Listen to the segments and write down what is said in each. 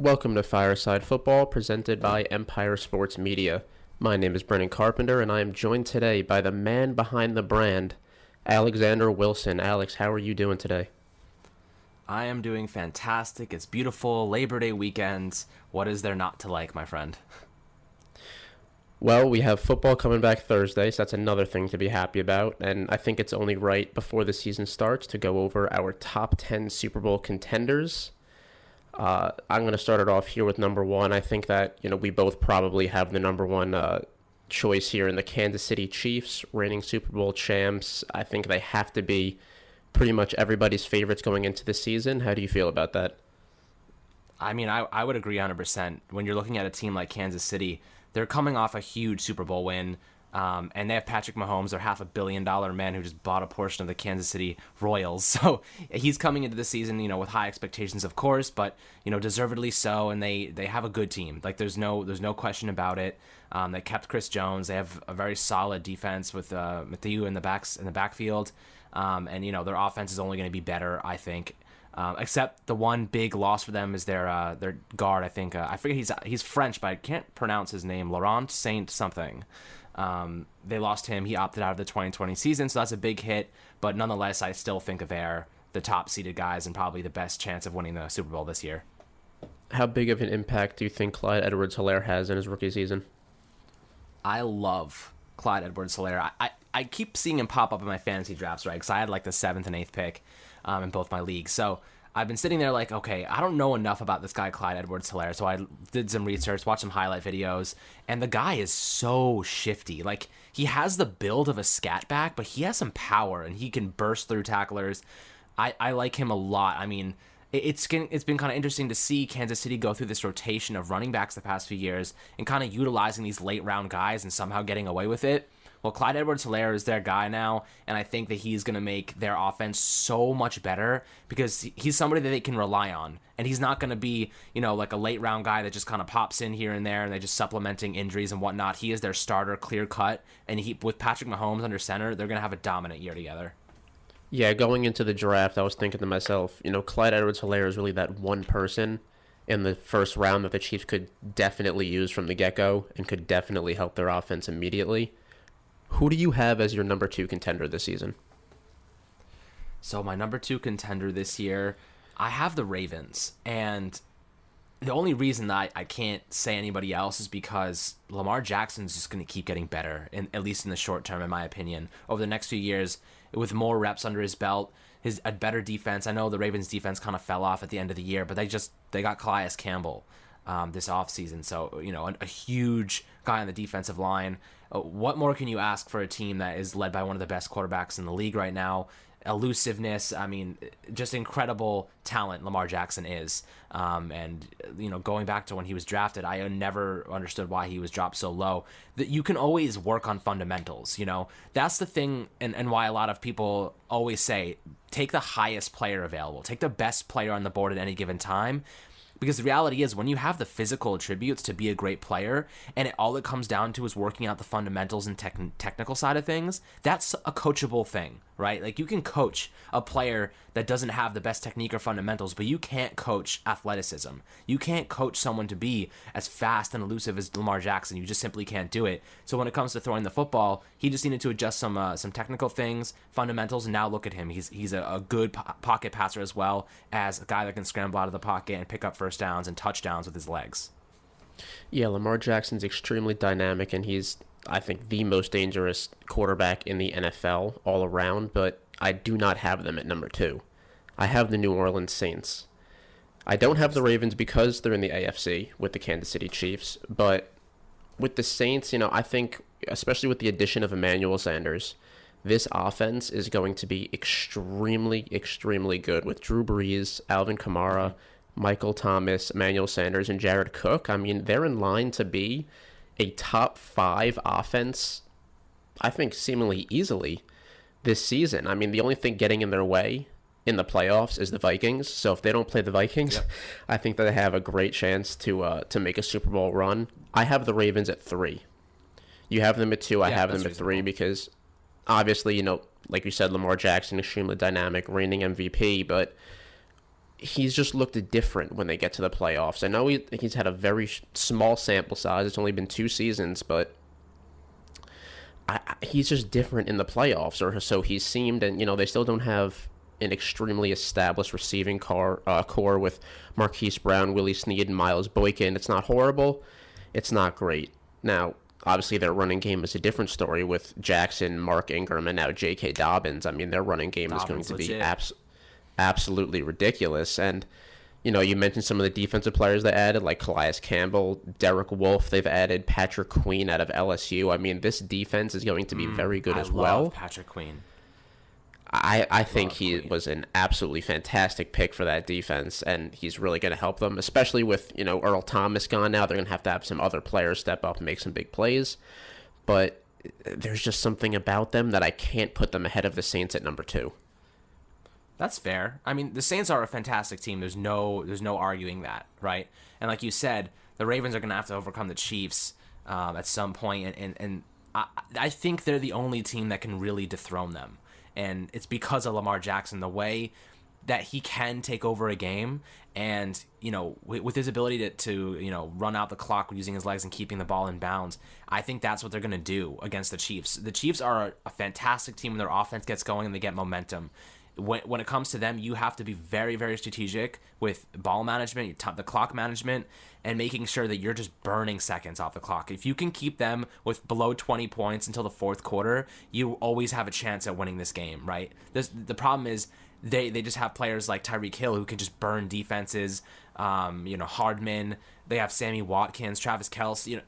Welcome to Fireside Football, presented by Empire Sports Media. My name is Brennan Carpenter, and I am joined today by the man behind the brand, Alexander Wilson. Alex, how are you doing today? I am doing fantastic. It's beautiful Labor Day weekend. What is there not to like, my friend? Well, we have football coming back Thursday, so that's another thing to be happy about. And I think it's only right before the season starts to go over our top 10 Super Bowl contenders. Uh, I'm going to start it off here with number one. I think that you know we both probably have the number one uh, choice here in the Kansas City Chiefs, reigning Super Bowl champs. I think they have to be pretty much everybody's favorites going into the season. How do you feel about that? I mean, I, I would agree 100%. When you're looking at a team like Kansas City, they're coming off a huge Super Bowl win. Um, and they have Patrick Mahomes, their half a billion dollar man who just bought a portion of the Kansas City Royals. So he's coming into the season, you know, with high expectations, of course, but you know, deservedly so. And they they have a good team. Like there's no there's no question about it. Um, they kept Chris Jones. They have a very solid defense with uh, Mathieu in the backs in the backfield. Um, and you know their offense is only going to be better, I think. Um, except the one big loss for them is their uh, their guard. I think uh, I forget he's he's French, but I can't pronounce his name. Laurent Saint something. Um, they lost him. He opted out of the 2020 season, so that's a big hit. But nonetheless, I still think they're the top seeded guys and probably the best chance of winning the Super Bowl this year. How big of an impact do you think Clyde Edwards Helaire has in his rookie season? I love Clyde Edwards Helaire. I, I, I, keep seeing him pop up in my fantasy drafts, right? Because I had like the seventh and eighth pick um, in both my leagues. So I've been sitting there like, okay, I don't know enough about this guy, Clyde Edwards Helaire. So I did some research, watched some highlight videos, and the guy is so shifty. Like, he has the build of a scat back, but he has some power and he can burst through tacklers. I, I like him a lot. I mean, it's it's been kind of interesting to see Kansas City go through this rotation of running backs the past few years and kind of utilizing these late round guys and somehow getting away with it. Well, Clyde Edwards Helaire is their guy now, and I think that he's going to make their offense so much better because he's somebody that they can rely on. And he's not going to be, you know, like a late round guy that just kind of pops in here and there and they just supplementing injuries and whatnot. He is their starter, clear cut. And he, with Patrick Mahomes under center, they're going to have a dominant year together. Yeah, going into the draft, I was thinking to myself, you know, Clyde Edwards Helaire is really that one person in the first round that the Chiefs could definitely use from the get go and could definitely help their offense immediately. Who do you have as your number two contender this season? So my number two contender this year, I have the Ravens, and the only reason that I, can't say anybody else is because Lamar Jackson's just going to keep getting better, in, at least in the short term, in my opinion. Over the next few years, with more reps under his belt, his a better defense. I know the Ravens defense kind of fell off at the end of the year, but they just they got Calais Campbell um, this offseason. So, you know, a, a, huge guy on the defensive line. Uh, what more can you ask for a team that is led by one of the best quarterbacks in the league right now? Elusiveness, I mean, just incredible talent Lamar Jackson is. Um, and, you know, going back to when he was drafted, I never understood why he was dropped so low. That you can always work on fundamentals, you know? That's the thing, and, and why a lot of people always say take the highest player available, take the best player on the board at any given time because the reality is, when you have the physical attributes to be a great player, and it, all it comes down to is working out the fundamentals and tech, technical side of things, that's a coachable thing, right? Like you can coach a player that doesn't have the best technique or fundamentals, but you can't coach athleticism. You can't coach someone to be as fast and elusive as Lamar Jackson. You just simply can't do it. So when it comes to throwing the football, he just needed to adjust some uh, some technical things, fundamentals, and now look at him. He's he's a, a good po- pocket passer as well as a guy that can scramble out of the pocket and pick up first downs and touchdowns with his legs. Yeah, Lamar Jackson's extremely dynamic, and he's I think the most dangerous quarterback in the NFL all around. But I do not have them at number two. I have the New Orleans Saints. I don't have the Ravens because they're in the AFC with the Kansas City Chiefs, but with the Saints, you know, I think especially with the addition of Emmanuel Sanders, this offense is going to be extremely, extremely good with Drew Brees, Alvin Kamara, Michael Thomas, Emmanuel Sanders, and Jared Cook. I mean, they're in line to be a top five offense, I think, seemingly easily this season. I mean, the only thing getting in their way in the playoffs is the Vikings. So if they don't play the Vikings, yep. I think that they have a great chance to uh, to make a Super Bowl run. I have the Ravens at three. You have them at two. I have them at three because obviously, you know, like you said, Lamar Jackson, extremely dynamic, reigning MVP, but he's just looked different when they get to the playoffs. I know he, he's had a very small sample size. It's only been two seasons, but I, I, he's just different in the playoffs, or so he's seemed. And you know, they still don't have an extremely established receiving car uh, core with Marquise Brown, Willie Snead, and Miles Boykin. It's not horrible. It's not great. Now, obviously, their running game is a different story with Jackson, Mark Ingram, and now J.K. Dobbins. I mean, their running game Dobbins is going to legit. be abs- absolutely ridiculous. And you know, you mentioned some of the defensive players they added, like Calais Campbell, Derek Wolfe. They've added Patrick Queen out of LSU. I mean, this defense is going to be very good Mm, I as well. Patrick Queen. I, I think Love he Queen. was an absolutely fantastic pick for that defense, and he's really going to help them, especially with you know Earl Thomas gone now. They're going to have to have some other players step up and make some big plays, but there's just something about them that I can't put them ahead of the Saints at number two. That's fair. I mean, the Saints are a fantastic team. There's no there's no arguing that, right? And like you said, the Ravens are going to have to overcome the Chiefs um, at some point, and and, and I, I think they're the only team that can really dethrone them, and it's because of Lamar Jackson. The way that he can take over a game, and you know, with, with his ability to, to you know run out the clock using his legs and keeping the ball in bounds, I think that's what they're going to do against the Chiefs. The Chiefs are a, a fantastic team when their offense gets going and they get momentum when, when it comes to them, you have to be very, very strategic with ball management, t- the clock management, and making sure that you're just burning seconds off the clock. If you can keep them with below 20 points until the fourth quarter, you always have a chance at winning this game, right? This, the problem is they, they just have players like Tyreek Hill who can just burn defenses. Um, you know, Hardman. They have Sammy Watkins, Travis Kelce. You know,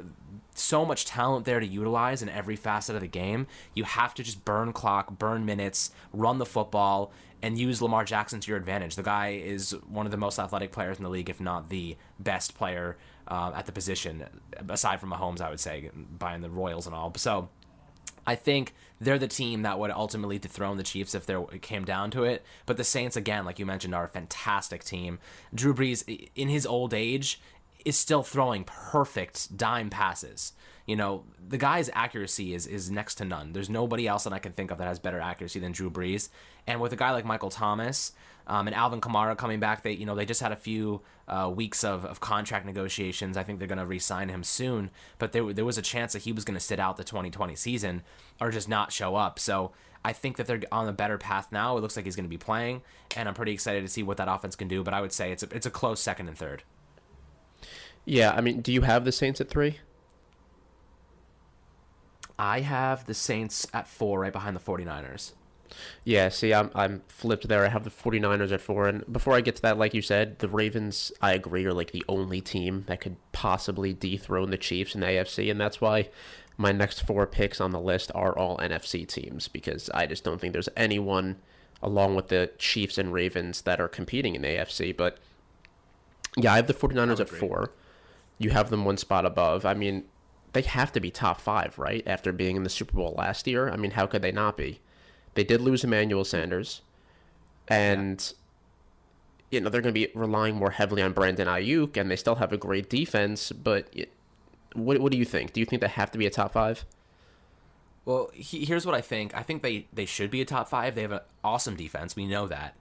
so much talent there to utilize in every facet of the game. You have to just burn clock, burn minutes, run the football, and use Lamar Jackson to your advantage. The guy is one of the most athletic players in the league, if not the best player uh, at the position, aside from Mahomes, I would say, buying the Royals and all. So I think they're the team that would ultimately dethrone the Chiefs if there came down to it. But the Saints, again, like you mentioned, are a fantastic team. Drew Brees, in his old age, is still throwing perfect dime passes. You know, the guy's accuracy is is next to none. There's nobody else that I can think of that has better accuracy than Drew Brees. And with a guy like Michael Thomas um, and Alvin Kamara coming back, they you know they just had a few uh, weeks of, of contract negotiations. I think they're going to re-sign him soon. But there there was a chance that he was going to sit out the 2020 season or just not show up. So I think that they're on a better path now. It looks like he's going to be playing, and I'm pretty excited to see what that offense can do. But I would say it's a, it's a close second and third. Yeah, I mean, do you have the Saints at three? I have the Saints at four, right behind the 49ers. Yeah, see, I'm I'm flipped there. I have the 49ers at four, and before I get to that, like you said, the Ravens, I agree, are like the only team that could possibly dethrone the Chiefs in the AFC, and that's why my next four picks on the list are all NFC teams because I just don't think there's anyone along with the Chiefs and Ravens that are competing in the AFC. But yeah, I have the 49ers at four. You have them one spot above. I mean, they have to be top five, right? After being in the Super Bowl last year. I mean, how could they not be? They did lose Emmanuel Sanders, and you know they're going to be relying more heavily on Brandon Aiyuk, and they still have a great defense. But it, what what do you think? Do you think they have to be a top five? Well, he, here's what I think. I think they, they should be a top five. They have an awesome defense. We know that.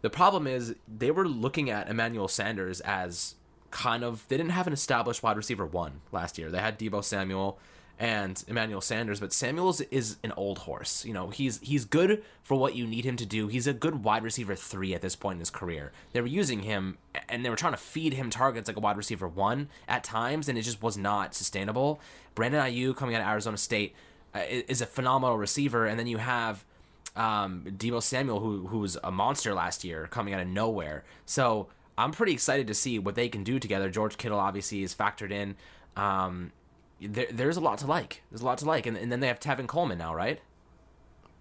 The problem is they were looking at Emmanuel Sanders as kind of they didn't have an established wide receiver one last year. They had Deebo Samuel and Emmanuel Sanders, but Samuel's is an old horse. You know, he's he's good for what you need him to do. He's a good wide receiver three at this point in his career. They were using him and they were trying to feed him targets like a wide receiver one at times, and it just was not sustainable. Brandon Aiyuk coming out of Arizona State uh, is a phenomenal receiver, and then you have um, Deebo Samuel, who who was a monster last year, coming out of nowhere. So I'm pretty excited to see what they can do together. George Kittle obviously is factored in. Um, there, there's a lot to like. There's a lot to like, and, and then they have Tevin Coleman now, right?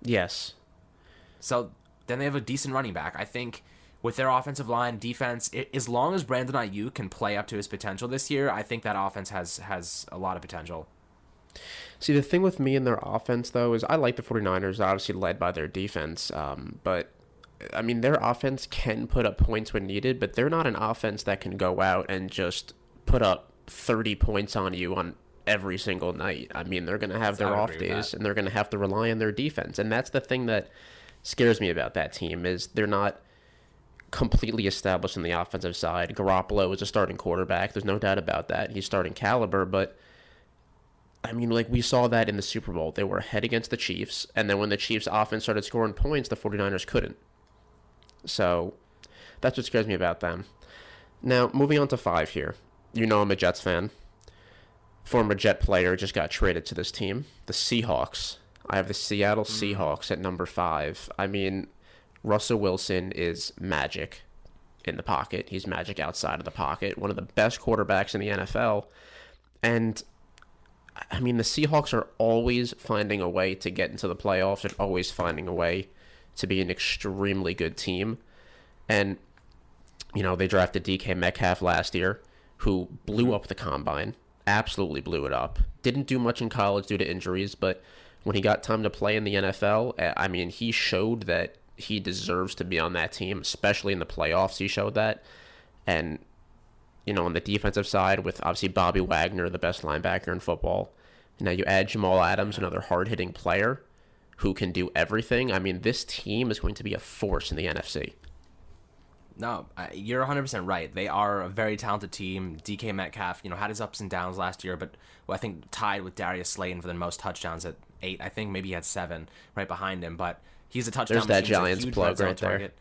Yes. So then they have a decent running back. I think with their offensive line, defense, i as long as Brandon Aiyuk can play up to his potential this year, I think that offense has has a lot of potential. See, the thing with me and their offense, though, is I like the 49ers, obviously led by their defense. Um, but, I mean, their offense can put up points when needed, but they're not an offense that can go out and just put up 30 points on you on every single night. I mean, they're going to have their off days, and they're going to have to rely on their defense. And that's the thing that scares me about that team is they're not completely established in the offensive side. Garoppolo is a starting quarterback. There's no doubt about that. He's starting caliber, but I mean, like we saw that in the Super Bowl. They were ahead against the Chiefs, and then when the Chiefs offense started scoring points, the 49ers couldn't. So that's what scares me about them. Now, moving on to five here. You know I'm a Jets fan. Former Jet player just got traded to this team, the Seahawks. I have the Seattle hmm. Seahawks at number five. I mean, Russell Wilson is magic in the pocket. He's magic outside of the pocket. One of the best quarterbacks in the NFL. And I mean, the Seahawks are always finding a way to get into the playoffs and always finding a way to be an extremely good team. And, you know, they drafted DK Metcalf last year, who blew up the combine, absolutely blew it up. Didn't do much in college due to injuries, but when he got time to play in the NFL, eh, I mean, he showed that he deserves to be on that team, especially in the playoffs. He showed that. And you know, on the defensive side with obviously Bobby Wagner, the best linebacker in football. Now you add Jamal Adams, another hard hitting player who can do everything. I mean, this team is going to be a force in the NFC. No, you're 100% right. They are a very talented team. DK Metcalf, you know, had his ups and downs last year, but well, I think tied with Darius Slayton for the most touchdowns at eight. I think maybe he had seven right behind him, but he's a touchdown. There's that Giants plug right there. Target.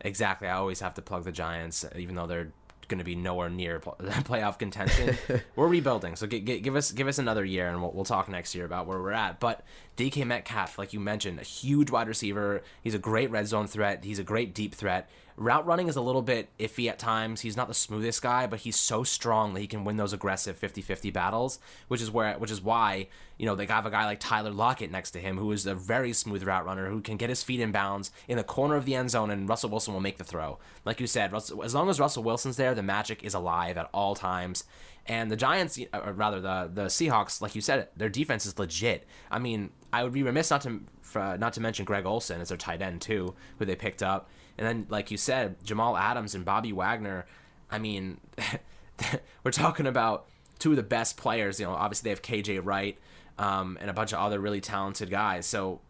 Exactly. I always have to plug the Giants, even though they're going to be nowhere near playoff contention. we're rebuilding, so g- g- give us give us another year, and we'll, we'll talk next year about where we're at. But DK Metcalf, like you mentioned, a huge wide receiver. He's a great red zone threat. He's a great deep threat. Route running is a little bit iffy at times. He's not the smoothest guy, but he's so strong that he can win those aggressive 50-50 battles, which is where which is why, you know, they have a guy like Tyler Lockett next to him who is a very smooth route runner who can get his feet in bounds in the corner of the end zone and Russell Wilson will make the throw. Like you said, Russell, as long as Russell Wilson's there, the magic is alive at all times. And the Giants, or rather the the Seahawks, like you said, their defense is legit. I mean, I would be remiss not to for, not to mention Greg Olsen as their tight end too, who they picked up. And then, like you said, Jamal Adams and Bobby Wagner. I mean, we're talking about two of the best players. You know, obviously they have KJ Wright um, and a bunch of other really talented guys. So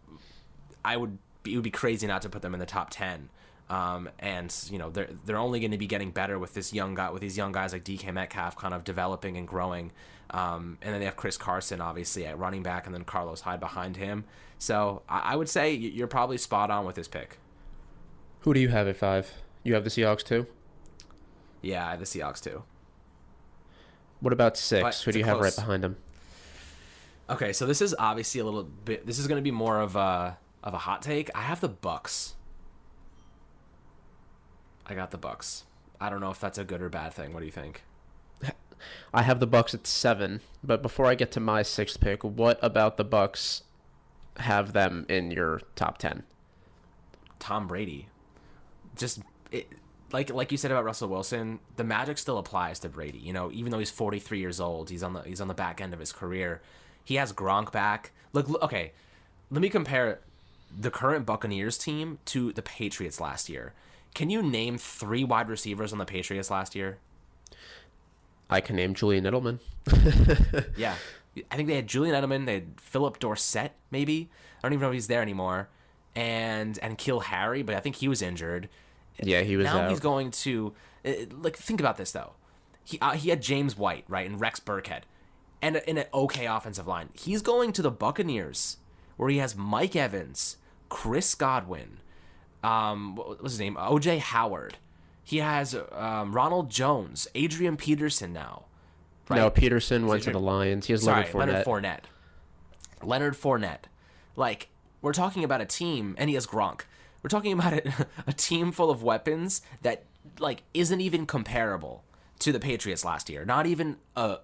I would be, it would be crazy not to put them in the top ten. Um, and you know they're they're only going to be getting better with this young guy with these young guys like DK Metcalf kind of developing and growing. Um, and then they have Chris Carson obviously at running back, and then Carlos Hyde behind him. So I, I would say you're probably spot on with this pick. Who do you have at five? You have the Seahawks too. Yeah, I have the Seahawks too. What about six? Who do you close... have right behind them? Okay, so this is obviously a little bit. This is going to be more of a of a hot take. I have the Bucks. I got the Bucks. I don't know if that's a good or bad thing. What do you think? I have the Bucks at seven, but before I get to my sixth pick, what about the Bucks have them in your top ten? Tom Brady just it, like like you said about Russell Wilson, the magic still applies to Brady. You know, even though he's 43 years old, he's on the he's on the back end of his career. He has Gronk back. Look, look okay, let me compare the current Buccaneers team to the Patriots last year. Can you name three wide receivers on the Patriots last year? I can name Julian Edelman. yeah. I think they had Julian Edelman, they had Phillip Dorsett, maybe. I don't even know if he's there anymore. And and N'Keal Harry, but I think he was injured. Yeah, he was. Now out. he's going to uh, like think about this though. He uh, he had James White right and Rex Burkhead, and in an okay offensive line. He's going to the Buccaneers where he has Mike Evans, Chris Godwin, um, what was his name? OJ Howard. He has um, Ronald Jones, Adrian Peterson now. Right? No, Peterson went Adrian, to the Lions. He has sorry, Leonard Fournette. Leonard Fournette. Leonard Fournette. Like we're talking about a team, and he has Gronk. We're talking about a, a team full of weapons that like isn't even comparable to the Patriots last year. Not even uh,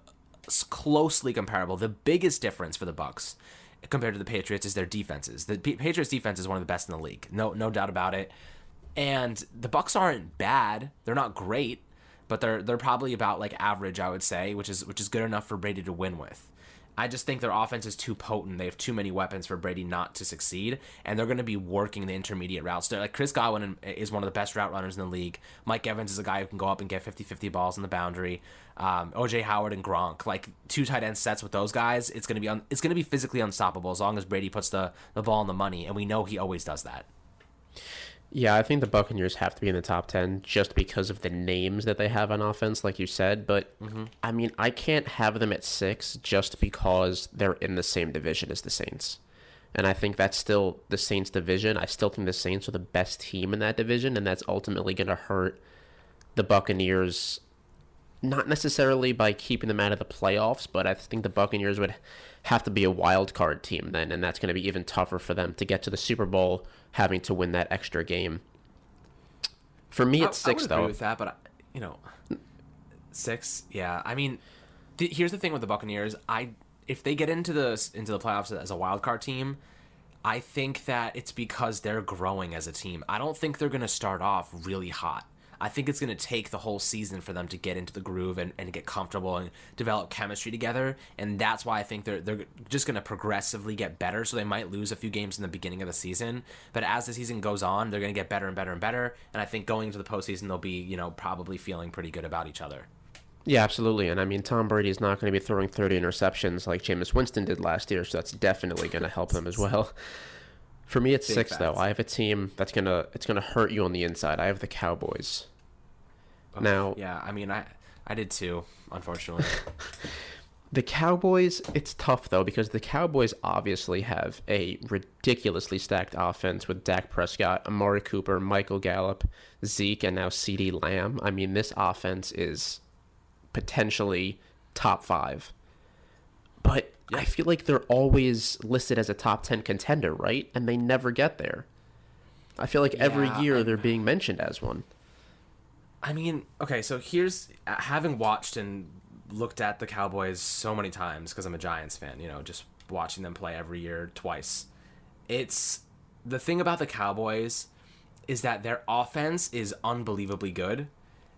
closely comparable. The biggest difference for the Bucks compared to the Patriots is their defenses. The P- Patriots defense is one of the best in the league. No no doubt about it. And the Bucks aren't bad. They're not great, but they're they're probably about like average, I would say, which is which is good enough for Brady to win with. I just think their offense is too potent. They have too many weapons for Brady not to succeed, and they're going to be working the intermediate routes. They're like Chris Godwin is one of the best route runners in the league. Mike Evans is a guy who can go up and get 50-50 balls in the boundary. Um, OJ Howard and Gronk, like two tight end sets with those guys, it's going to be un- it's going to be physically unstoppable as long as Brady puts the the ball in the money, and we know he always does that. Yeah, I think the Buccaneers have to be in the top 10 just because of the names that they have on offense, like you said. But, mm-hmm. I mean, I can't have them at six just because they're in the same division as the Saints. And I think that's still the Saints division. I still think the Saints are the best team in that division, and that's ultimately going to hurt the Buccaneers, not necessarily by keeping them out of the playoffs, but I think the Buccaneers would have to be a wild card team then, and that's going to be even tougher for them to get to the Super Bowl having to win that extra game. For me, it's I, six I though. agree with that, but I- you know, six. Yeah, I mean, th- here's the thing with the Buccaneers. I if they get into the into the playoffs as a wild card team, I think that it's because they're growing as a team. I don't think they're going to start off really hot. I think it's going to take the whole season for them to get into the groove and, and get comfortable and develop chemistry together. And that's why I think they're they're just going to progressively get better. So they might lose a few games in the beginning of the season, but as the season goes on, they're going to get better and better and better. And I think going into the postseason, they'll be you know probably feeling pretty good about each other. Yeah, absolutely. And I mean, Tom Brady is not going to be throwing 30 interceptions like Jameis Winston did last year, so that's definitely going to help them as well. For me, it's Big six though. I have a team that's gonna it's gonna hurt you on the inside. I have the Cowboys. Now, Yeah, I mean, I I did too, unfortunately. The Cowboys, it's tough though because the Cowboys obviously have a ridiculously stacked offense with Dak Prescott, Amari Cooper, Michael Gallup, Zeke, and now CeeDee Lamb. I mean, this offense is potentially top five. But I feel like they're always listed as a top 10 contender, right? And they never get there. I feel like every Yeah, year and- they're being mentioned as one. I mean, okay, so here's uh, having watched and looked at the Cowboys so many times because I'm a Giants fan, you know, just watching them play every year twice. It's the thing about the Cowboys is that their offense is unbelievably good.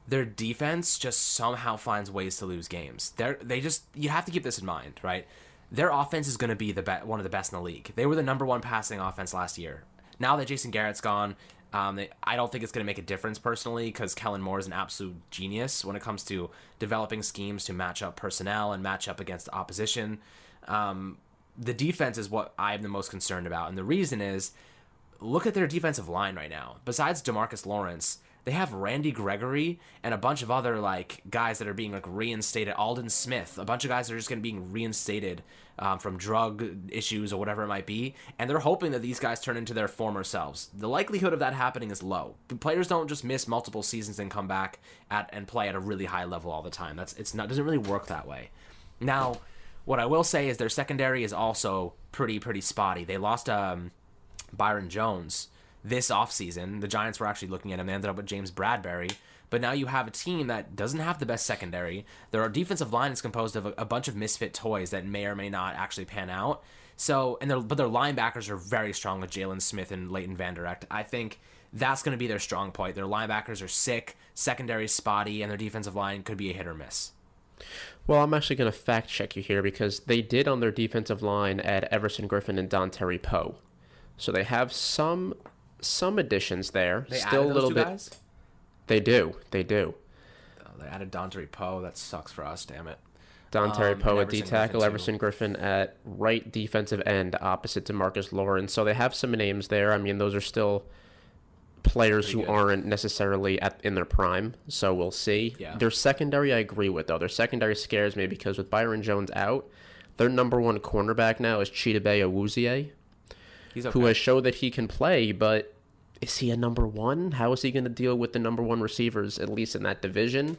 Their defense just somehow finds ways to lose games. They're they just you have to keep this in mind, right? Their offense is going to be the be- one of the best in the league. They were the number one passing offense last year. Now that Jason Garrett's gone, um, I don't think it's going to make a difference personally because Kellen Moore is an absolute genius when it comes to developing schemes to match up personnel and match up against opposition. Um, the defense is what I'm the most concerned about, and the reason is look at their defensive line right now. Besides Demarcus Lawrence, they have Randy Gregory and a bunch of other like guys that are being like reinstated. Aldon Smith, a bunch of guys that are just to be reinstated um, from drug issues or whatever it might be, and they're hoping that these guys turn into their former selves. The likelihood of that happening is low. The players don't just miss multiple seasons and come back at and play at a really high level all the time. That's it's not doesn't really work that way. Now, what I will say is their secondary is also pretty pretty spotty. They lost um, Byron Jones this offseason. The Giants were actually looking at him. They ended up with James Bradberry. But now you have a team that doesn't have the best secondary. Their defensive line is composed of a, a bunch of misfit toys that may or may not actually pan out. So, and their but their linebackers are very strong with Jaylon Smith and Leighton Vander Esch. I think that's going to be their strong point. Their linebackers are sick, secondary spotty, and their defensive line could be a hit or miss. Well, I'm actually going to fact check you here because they did on their defensive line add Everson Griffen and Dontari Poe. So they have some some additions there. They Still a little bit. guys. They do. They do. Oh, they added Dontari Poe. That sucks for us. Damn it. Don Terry Um, Poe at D tackle, Griffen. Everson Griffen at right defensive end, opposite to Marcus Lawrence. So they have some names there. I mean, those are still players who good. aren't necessarily at in their prime. So we'll see. Yeah. Their secondary, I agree with though. Their secondary scares me because with Byron Jones out, their number one cornerback now is Chidobe Awuzie, He's okay. who has showed that he can play, but is he a number one? How is he going to deal with the number one receivers, at least in that division?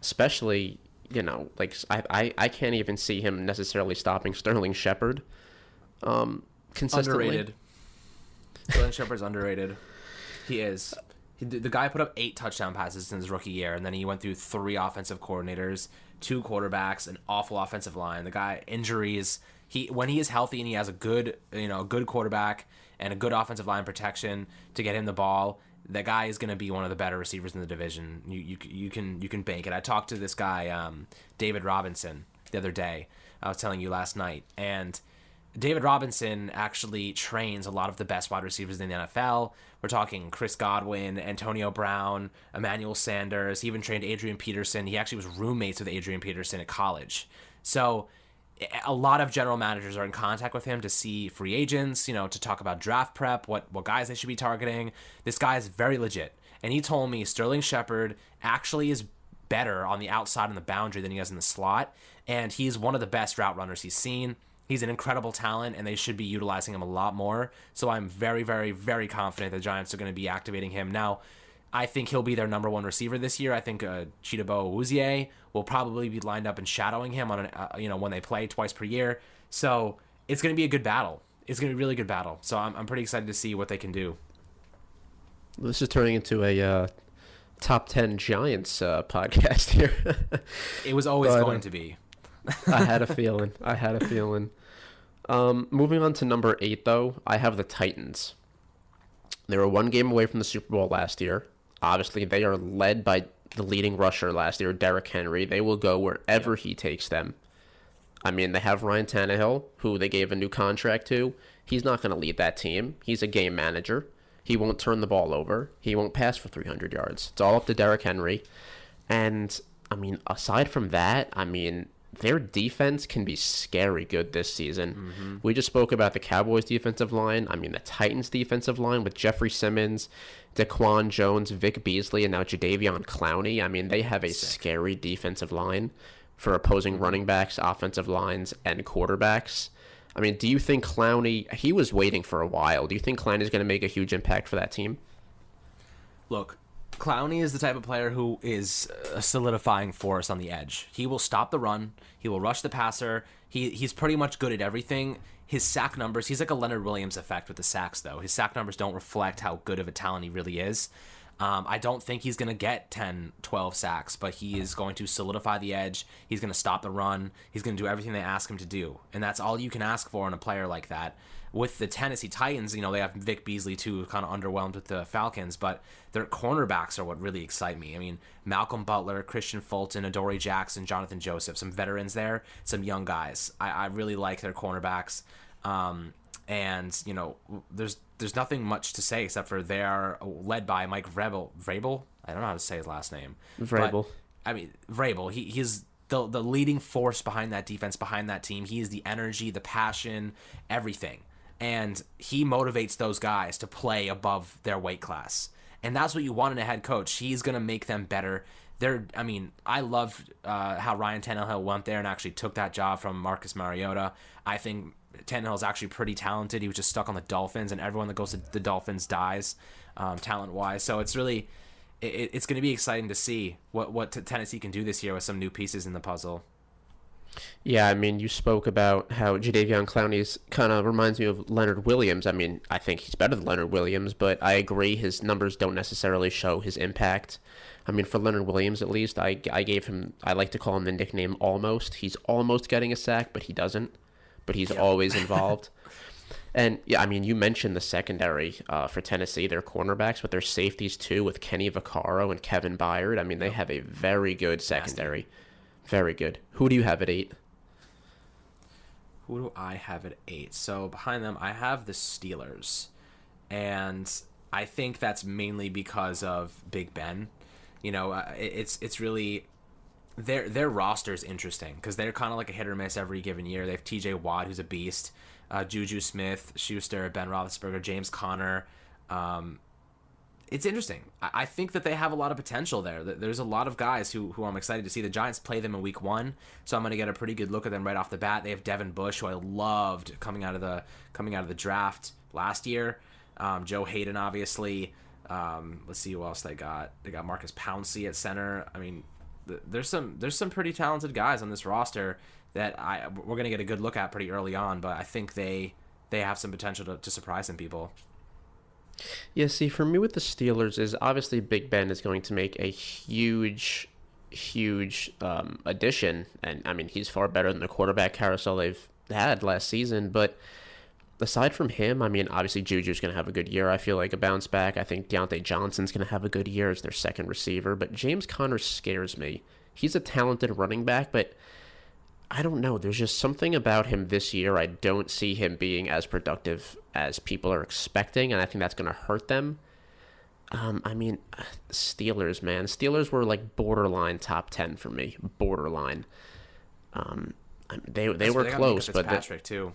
Especially, you know, like I, I, I can't even see him necessarily stopping Sterling Shepard. Um, consistently. underrated. Sterling Shepard's underrated. He is. He, the guy put up eight touchdown passes in his rookie year, and then he went through three offensive coordinators, two quarterbacks, an awful offensive line. The guy injuries. He when he is healthy and he has a good you know a good quarterback and a good offensive line protection to get him the ball. That guy is going to be one of the better receivers in the division. You, you you can you can bank it. I talked to this guy um, David Robinson the other day. I was telling you last night, and David Robinson actually trains a lot of the best wide receivers in the NFL. We're talking Chris Godwin, Antonio Brown, Emmanuel Sanders. He even trained Adrian Peterson. He actually was roommates with Adrian Peterson at college. So a lot of general managers are in contact with him to see free agents, you know, to talk about draft prep, what what guys they should be targeting. This guy is very legit, and he told me Sterling Shepard actually is better on the outside and the boundary than he is in the slot, and he's one of the best route runners he's seen. He's an incredible talent, and they should be utilizing him a lot more. So I'm very, very, very confident the Giants are going to be activating him now. I think he'll be their number one receiver this year. I think uh, Chidobe Awuzie will probably be lined up and shadowing him on an, uh, you know when they play twice per year. So it's going to be a good battle. It's going to be a really good battle. So I'm, I'm pretty excited to see what they can do. This is turning into a uh, top ten Giants uh, podcast here. it was always but, going to be. I had a feeling. I had a feeling. Um, moving on to number eight, though, I have the Titans. They were one game away from the Super Bowl last year. Obviously, they are led by the leading rusher last year, Derrick Henry. They will go wherever he takes them. I mean, they have Ryan Tannehill, who they gave a new contract to. He's not going to lead that team. He's a game manager. He won't turn the ball over. He won't pass for 300 yards. It's all up to Derrick Henry. And, I mean, aside from that, I mean, their defense can be scary good this season. Mm-hmm. We just spoke about the Cowboys defensive line. I mean, the Titans defensive line with Jeffery Simmons, Daquan Jones, Vic Beasley, and now Jadeveon Clowney. I mean, they have a Sick. scary defensive line for opposing mm-hmm. running backs, offensive lines, and quarterbacks. I mean, do you think Clowney, he was waiting for a while. Do you think Clowney is going to make a huge impact for that team? Look, Clowney is the type of player who is a solidifying force on the edge. He will stop the run. He will rush the passer. He he's pretty much good at everything. His sack numbers, he's like a Leonard Williams effect with the sacks, though. His sack numbers don't reflect how good of a talent he really is. Um, I don't think he's going to get 10, 12 sacks, but he is going to solidify the edge. He's going to stop the run. He's going to do everything they ask him to do. And that's all you can ask for in a player like that with the Tennessee Titans, you know, they have Vic Beasley too, kind of underwhelmed with the Falcons, but their cornerbacks are what really excite me. I mean, Malcolm Butler, Kristian Fulton, Adoree Jackson, Johnathan Joseph, some veterans there, some young guys. I, I really like their cornerbacks. Um, and you know, there's there's nothing much to say except for they are led by Mike Vrabel. Vrabel? I don't know how to say his last name. Vrabel. But, I mean, Vrabel. He he's the the leading force behind that defense, behind that team. He is the energy, the passion, everything and he motivates those guys to play above their weight class. And that's what you want in a head coach. He's going to make them better. They're, I mean, I love uh, how Ryan Tannehill went there and actually took that job from Marcus Mariota. I think Tannehill is actually pretty talented. He was just stuck on the Dolphins, and everyone that goes to the Dolphins dies um, talent wise. So it's really, it, it's going to be exciting to see what what Tennessee can do this year with some new pieces in the puzzle. Yeah, I mean, you spoke about how Jadeveon Clowney's kind of reminds me of Leonard Williams. I mean, I think he's better than Leonard Williams, but I agree his numbers don't necessarily show his impact. I mean, for Leonard Williams at least, I, I gave him, I like to call him the nickname almost. He's almost getting a sack, but he doesn't. But he's yeah. always involved. and yeah, I mean, you mentioned the secondary uh, for Tennessee, their cornerbacks, but their safeties too with Kenny Vaccaro and Kevin Byard. I mean, they have a very good secondary. Very good. Who do you have at eight? Who do I have at eight? So behind them, I have the Steelers, and I think that's mainly because of Big Ben. You know, uh, it's it's really their their roster is interesting because they're kind of like a hit or miss every given year. They have T.J. Watt, who's a beast, uh, Juju Smith, Schuster, Ben Roethlisberger, James Conner. Um, it's interesting. I think that they have a lot of potential there. There's a lot of guys who, who I'm excited to see. The Giants play them in week one, so I'm going to get a pretty good look at them right off the bat. They have Devin Bush, who I loved coming out of the coming out of the draft last year. Um, Joe Haden, obviously. Um, let's see who else they got. They got Maurkice Pouncey at center. I mean, th- there's some there's some pretty talented guys on this roster that I we're going to get a good look at pretty early on. But I think they they have some potential to, to surprise some people. Yeah, see, for me with the Steelers is obviously Big Ben is going to make a huge, huge um, addition, and I mean he's far better than the quarterback carousel they've had last season. But aside from him, I mean obviously Juju's going to have a good year. I feel like a bounce back. I think Diontae Johnson's going to have a good year as their second receiver. But James Conner scares me. He's a talented running back, but I don't know. There's just something about him this year. I don't see him being as productive as people are expecting, and I think that's going to hurt them. Um, I mean, Steelers, man. Steelers were like borderline top 10 for me. Borderline. Um, they they That's- were close, but the, Fitzpatrick too.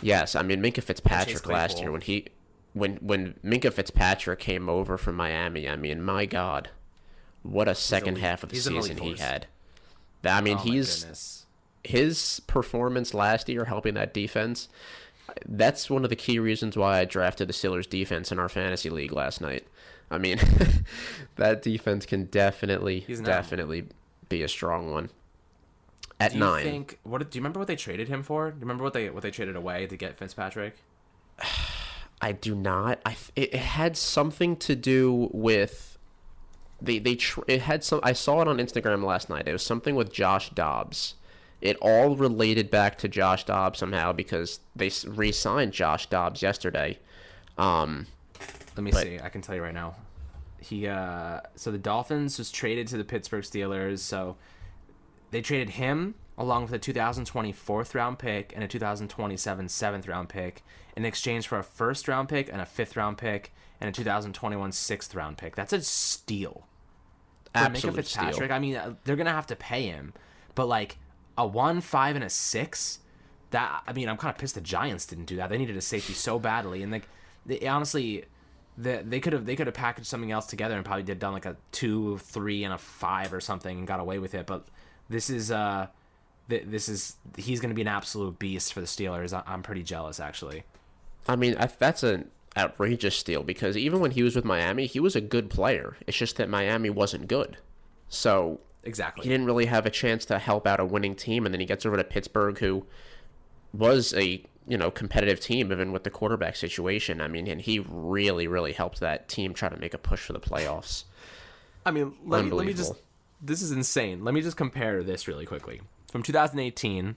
yes, I mean Minkah Fitzpatrick last year when he when when Minkah Fitzpatrick came over from Miami, I mean, my God, what a second elite. half of the He's season he had. I mean, Oh he's. His performance last year helping that defense. That's one of the key reasons why I drafted the Steelers defense in our fantasy league last night. I mean, that defense can definitely, definitely be a strong one. At Do you nine, think what? Do you remember what they traded him for? Do you remember what they what they traded away to get Fitzpatrick? I do not. I it, it had something to do with they they tr- it had some. I saw it on Instagram last night. It was something with Josh Dobbs. It all related back to Josh Dobbs somehow because they re-signed Josh Dobbs yesterday. Um, Let me But- see. I can tell you right now. He uh so the Dolphins was traded to the Pittsburgh Steelers. So they traded him along with a 2020 fourth round pick and a 2027 seventh round pick in exchange for a first round pick and a fifth round pick and a 2021 sixth round pick. That's a steal. For absolute Fitzpatrick, steal. I mean, uh, they're gonna have to pay him, but like a one, five, and a six. That I mean, I'm kind of pissed the Giants didn't do that. They needed a safety so badly, and like, they, honestly, the, they could have they could have packaged something else together and probably did done like a two, three, and a five or something and got away with it. But this is uh, th- this is he's gonna be an absolute beast for the Steelers. I- I'm pretty jealous actually. I mean, that's an outrageous steal because even when he was with Miami, he was a good player. It's just that Miami wasn't good. So Exactly. he didn't really have a chance to help out a winning team and then he gets over to Pittsburgh who was a you know competitive team even with the quarterback situation I mean and he really really helped that team try to make a push for the playoffs I mean, let me, let me just. This is insane. Let me just compare this really quickly. From 2018,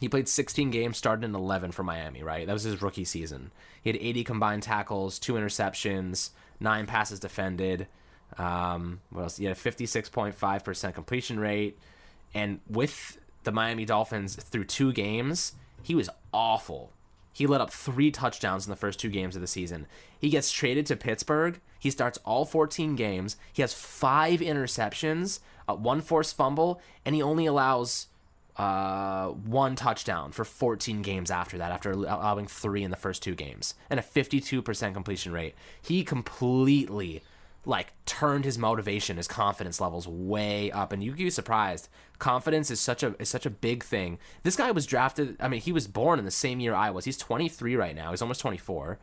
he played 16 games, started in 11 for Miami, right? That was his rookie season. He had 80 combined tackles, two interceptions, nine passes defended. Um, what else? A 56.5% completion rate. And with the Miami Dolphins through two games, he was awful. He let up three touchdowns in the first two games of the season. He gets traded to Pittsburgh. He starts all 14 games. He has five interceptions, uh, one forced fumble, and he only allows uh, one touchdown for 14 games after that, after allowing three in the first two games, and a 52% completion rate. He completely like turned his motivation, his confidence levels way up, and you'd be surprised. Confidence is such a is such a big thing. This guy was drafted. I mean, he was born in the same year I was. He's 23 right now. He's almost 24.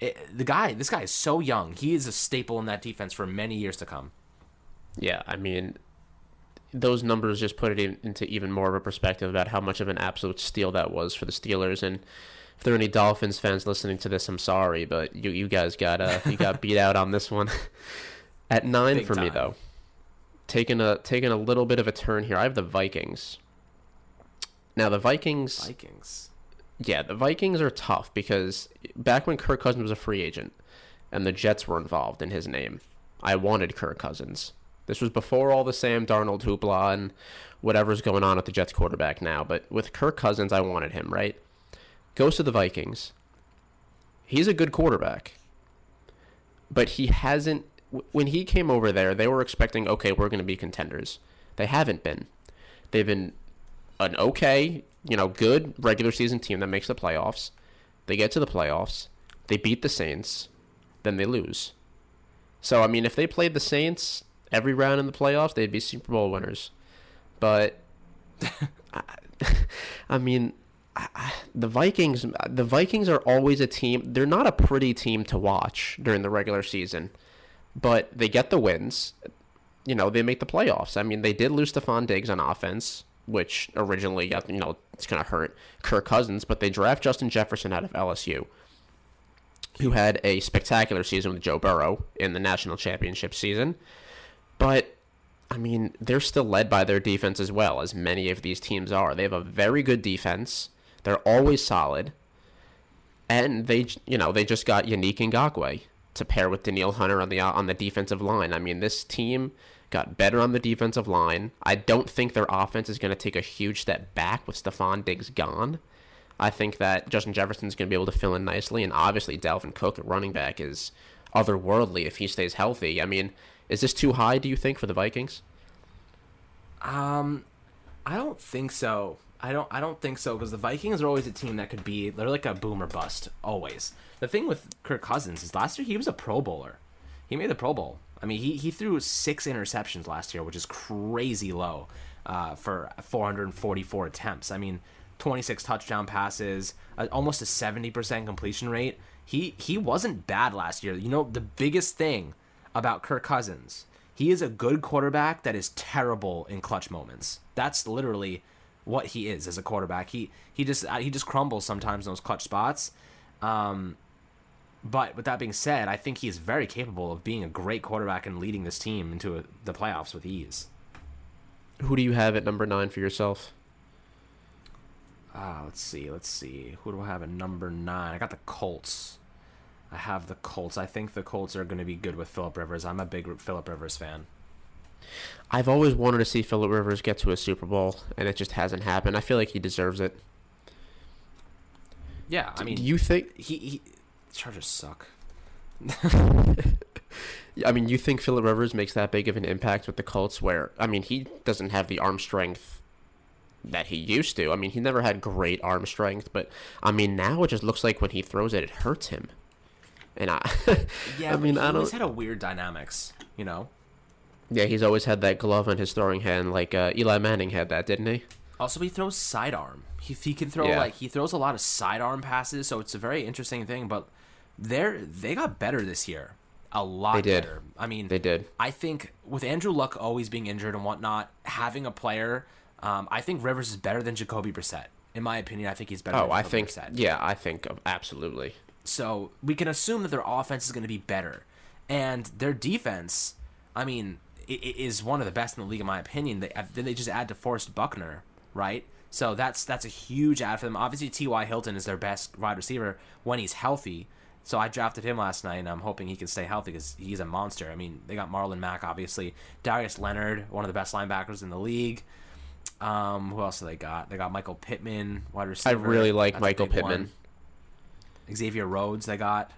It, the guy, this guy is so young. He is a staple in that defense for many years to come. yeah I mean those numbers just put it in, into even more of a perspective about how much of an absolute steal that was for the Steelers and if there are any Dolphins fans listening to this I'm sorry but you you guys got uh you got beat out on this one at 9 Big for me though taking a taking a little bit of a turn here I have the Vikings now the Vikings Vikings. Yeah, the Vikings are tough because back when Kirk Cousins was a free agent and the Jets were involved in his name, I wanted Kirk Cousins. This was before all the Sam Darnold hoopla and whatever's going on at the Jets quarterback now, but with Kirk Cousins, I wanted him, right? Goes to the Vikings. He's a good quarterback, but he hasn't. When he came over there, they were expecting, okay, we're going to be contenders. They haven't been. They've been an okay, you know, good regular season team that makes the playoffs. They get to the playoffs, they beat the Saints, then they lose. So I mean, if they played the Saints every round in the playoffs, they'd be Super Bowl winners. But I, I mean, The Vikings, the Vikings are always a team. They're not a pretty team to watch during the regular season, but they get the wins. You know, they make the playoffs. I mean, they did lose Stefon Diggs on offense, which originally got you know it's gonna hurt Kirk Cousins, but they draft Justin Jefferson out of LSU, who had a spectacular season with Joe Burrow in the national championship season. But I mean, they're still led by their defense as well, as many of these teams are. They have a very good defense. They're always solid, and they, you know, they just got Yannick Ngakoue to pair with Danielle Hunter on the on the defensive line. I mean, this team got better on the defensive line. I don't think their offense is going to take a huge step back with Stefon Diggs gone. I think that Justin Jefferson's going to be able to fill in nicely, and obviously Dalvin Cook at running back is otherworldly if he stays healthy. I mean, is this too high? Do you think for the Vikings? Um, I don't think so. I don't. I don't think so because the Vikings are always a team that could be. They're like a boomer bust always. The thing with Kirk Cousins is last year he was a Pro Bowler. He made the Pro Bowl. I mean, he he threw six interceptions last year, which is crazy low uh, for 444 attempts. I mean, 26 touchdown passes, uh, almost a 70% completion rate. He he wasn't bad last year. You know, the biggest thing about Kirk Cousins, he is a good quarterback that is terrible in clutch moments. That's literally what he is as a quarterback. He he just uh, he just crumbles sometimes in those clutch spots. Um, but with that being said, I think he is very capable of being a great quarterback and leading this team into a, the playoffs with ease. Who do you have at number nine for yourself? Ah, let's see, let's see. Who do I have at number nine? I got the Colts. I have the Colts. I think the Colts are going to be good with Philip Rivers. I'm a big Philip Rivers fan. I've always wanted to see Philip Rivers get to a Super Bowl, and it just hasn't happened. I feel like he deserves it. Yeah, I mean, do you think he, he Chargers suck? I mean, you think Philip Rivers makes that big of an impact with the Colts? Where I mean, he doesn't have the arm strength that he used to. I mean, he never had great arm strength, but I mean, now it just looks like when he throws it, it hurts him. And I, yeah, I mean, I don't. He's had a weird dynamics, you know. Yeah, he's always had that glove on his throwing hand, like uh, Eli Manning had that, didn't he? Also, he throws sidearm. He he can throw yeah. like he throws a lot of sidearm passes, so it's a very interesting thing. But they're they got better this year, a lot they did. better. I mean, they did. I think with Andrew Luck always being injured and whatnot, having a player, um, I think Rivers is better than Jacoby Brissett. In my opinion, I think he's better. Oh, I think Brissett. yeah, I think absolutely. So we can assume that their offense is going to be better, and their defense. I mean, is one of the best in the league in my opinion. They then they just add to DeForest Buckner, right? So that's that's a huge add for them. Obviously, T.Y. Hilton is their best wide receiver when he's healthy. So I drafted him last night, and I'm hoping he can stay healthy because he's a monster. I mean, they got Marlon Mack, obviously, Darius Leonard, one of the best linebackers in the league. Um, who else do they got? They got Michael Pittman, wide receiver. I really like That's Michael Pittman. One. Xavier Rhodes, they got.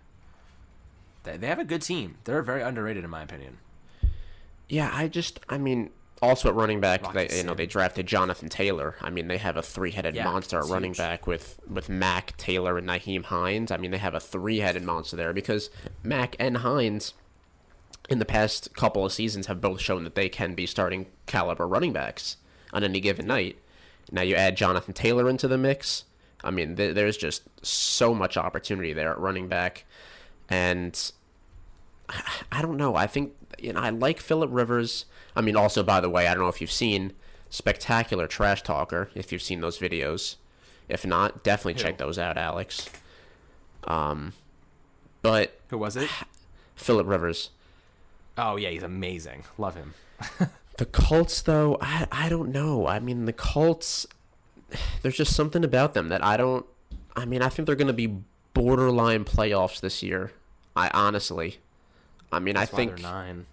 They, they have a good team. They're very underrated, in my opinion. Yeah, I just, I mean, also at running back, they, you know, they drafted Jonathan Taylor. I mean, they have a three-headed yeah, monster at running huge. back with with Mack, Taylor, and Nyheim Hines. I mean, they have a three-headed monster there because Mack and Hines, in the past couple of seasons, have both shown that they can be starting caliber running backs on any given night. Now you add Jonathan Taylor into the mix. I mean, th- there's just so much opportunity there at running back, and I don't know. I think you know I like Philip Rivers. I mean, also by the way, I don't know if you've seen Spectacular Trash Talker. If you've seen those videos, if not, definitely Who? check those out, Alex. Um, but who was it? Philip Rivers. Oh yeah, he's amazing. Love him. the Colts, though, I I don't know. I mean, the Colts. There's just something about them that I don't. I mean, I think they're going to be borderline playoffs this year. I honestly. I mean, That's I think nine.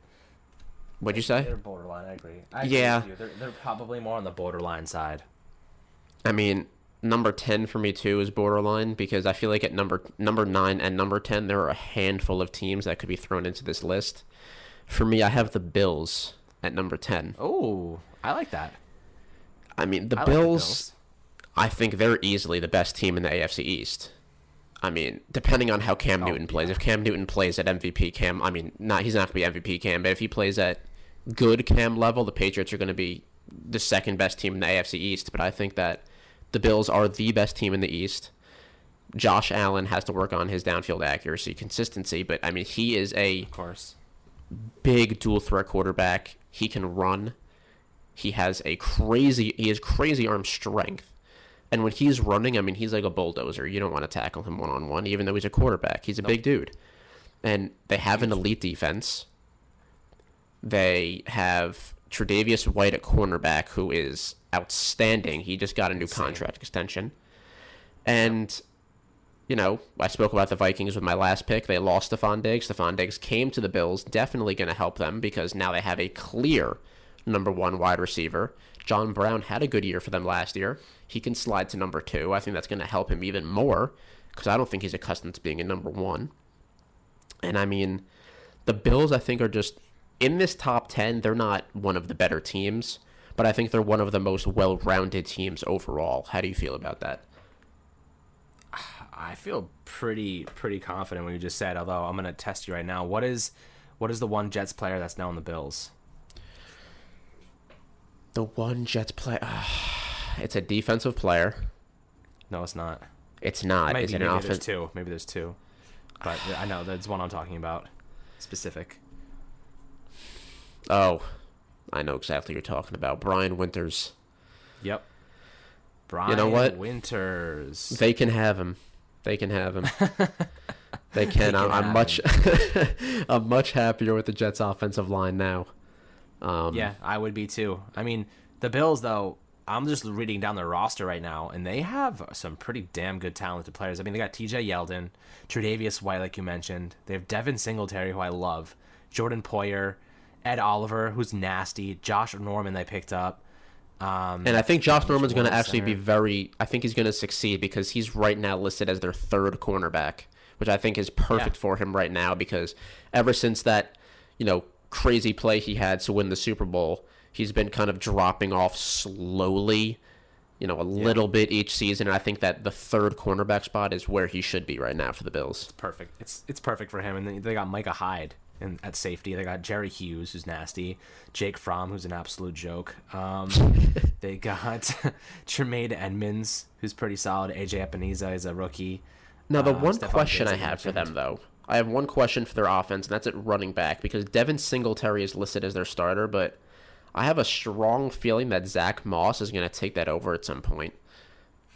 What'd you say? They're borderline. I agree. I agree yeah, they're they're probably more on the borderline side. I mean, number ten for me too is borderline because I feel like at number number nine and number ten there are a handful of teams that could be thrown into this list. For me, I have the Bills at number ten. Oh, I like that. I mean, the, I Bills, like the Bills. I think they're easily the best team in the AFC East. I mean, depending on how Cam oh, Newton plays, yeah. if Cam Newton plays at MVP Cam, I mean, not he's not going to be MVP Cam, but if he plays at good Cam level, the Patriots are going to be the second best team in the AFC East. But I think that the Bills are the best team in the East. Josh Allen has to work on his downfield accuracy, consistency, but I mean, he is a of course big dual threat quarterback. He can run. He has a crazy he has crazy arm strength. And when he's running, I mean, he's like a bulldozer. You don't want to tackle him one on one, even though he's a quarterback. He's a nope. big dude. And they have an elite defense. They have Tre'Davious White at cornerback, who is outstanding. He just got a new Insane. contract extension. And, you know, I spoke about the Vikings with my last pick. They lost Stefon Diggs. Stefon Diggs came to the Bills, definitely going to help them because now they have a clear number one wide receiver. John Brown had a good year for them last year. He can slide to number two. I think that's going to help him even more because I don't think he's accustomed to being a number one. And I mean, the Bills, I think, are just in this top 10. They're not one of the better teams, but I think they're one of the most well-rounded teams overall. How do you feel about that? I feel pretty pretty confident when you just said. Although I'm gonna test you right now. What is what is the one Jets player that's now in the Bills? The one Jets play. Ah, it's a defensive player. No, it's not. It's not. Maybe, Is it an there's two. Maybe there's two. But I know that's one I'm talking about. Specific. Oh, I know exactly what you're talking about. Brian Winters. Yep. Brian what? Winters. They can have him. They can have him. they can. can I'm, I'm much. I'm much happier with the Jets' offensive line now. Um, Yeah, I would be too. I mean, the Bills though. I'm just reading down their roster right now, and they have some pretty damn good talented players. I mean, they got T.J. Yeldon, Tre'Davious White, like you mentioned. They have Devin Singletary, who I love, Jordan Poyer, Ed Oliver, who's nasty, Josh Norman they picked up. Um, And I think Josh Norman's going to actually be very. I think he's going to succeed because he's right now listed as their third cornerback, which I think is perfect Yeah. for him right now because ever since that, you know, crazy play he had to win the Super Bowl, he's been kind of dropping off slowly, you know, a little bit each season. And I think that the third cornerback spot is where he should be right now for the Bills. perfect. It's it's perfect for him. And then they got Micah Hyde in, at safety. They got Jerry Hughes, who's nasty. Jake Fromm, who's an absolute joke. Um, they got Tremaine Edmunds, who's pretty solid. AJ Epenesa is a rookie. Now, the Uh, one Stephon question I have for them, though, I have one question for their offense, and that's at running back because Devin Singletary is listed as their starter, but I have a strong feeling that Zach Moss is going to take that over at some point.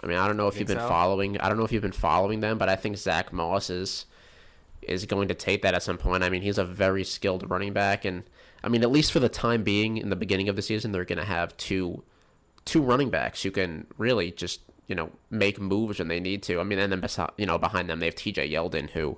I mean, I don't know if you've been so? following. I don't know if you've been following them, but I think Zach Moss is is going to take that at some point. I mean, he's a very skilled running back, and I mean, at least for the time being, in the beginning of the season, they're going to have two two running backs who can really just you know make moves when they need to. I mean, and then you know behind them they have T.J. Yeldon, who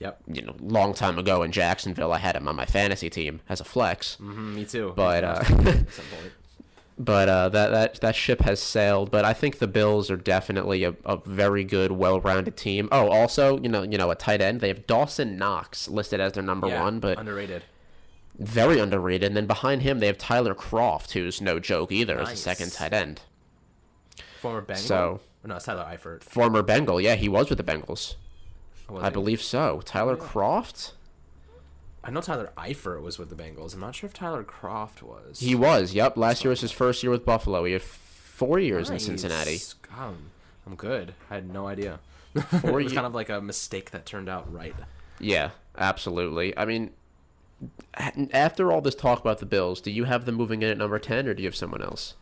Yep. you know long time ago in Jacksonville I had him on my fantasy team as a flex, hmm me too. but uh, At some point. but uh, that that that ship has sailed. But I think the Bills are definitely a, a very good, well-rounded team. Oh, also you know you know a tight end they have Dawson Knox listed as their number Yeah, one, but underrated. very underrated. And then behind him they have Tyler Kroft, who's no joke either as a second tight end. Former Bengal. So- no, it's Tyler Eifert. Former Bengal, yeah, he was with the Bengals. I he? believe so. Tyler Kroft? I know Tyler Eifert was with the Bengals. I'm not sure if Tyler Kroft was. He was. Yep. Last year was his first year with Buffalo. He had four years in Cincinnati. God, I'm good. I had no idea. Four it was kind of like a mistake that turned out right. Yeah, absolutely. I mean, after all this talk about the Bills, do you have them moving in at number ten, or do you have someone else?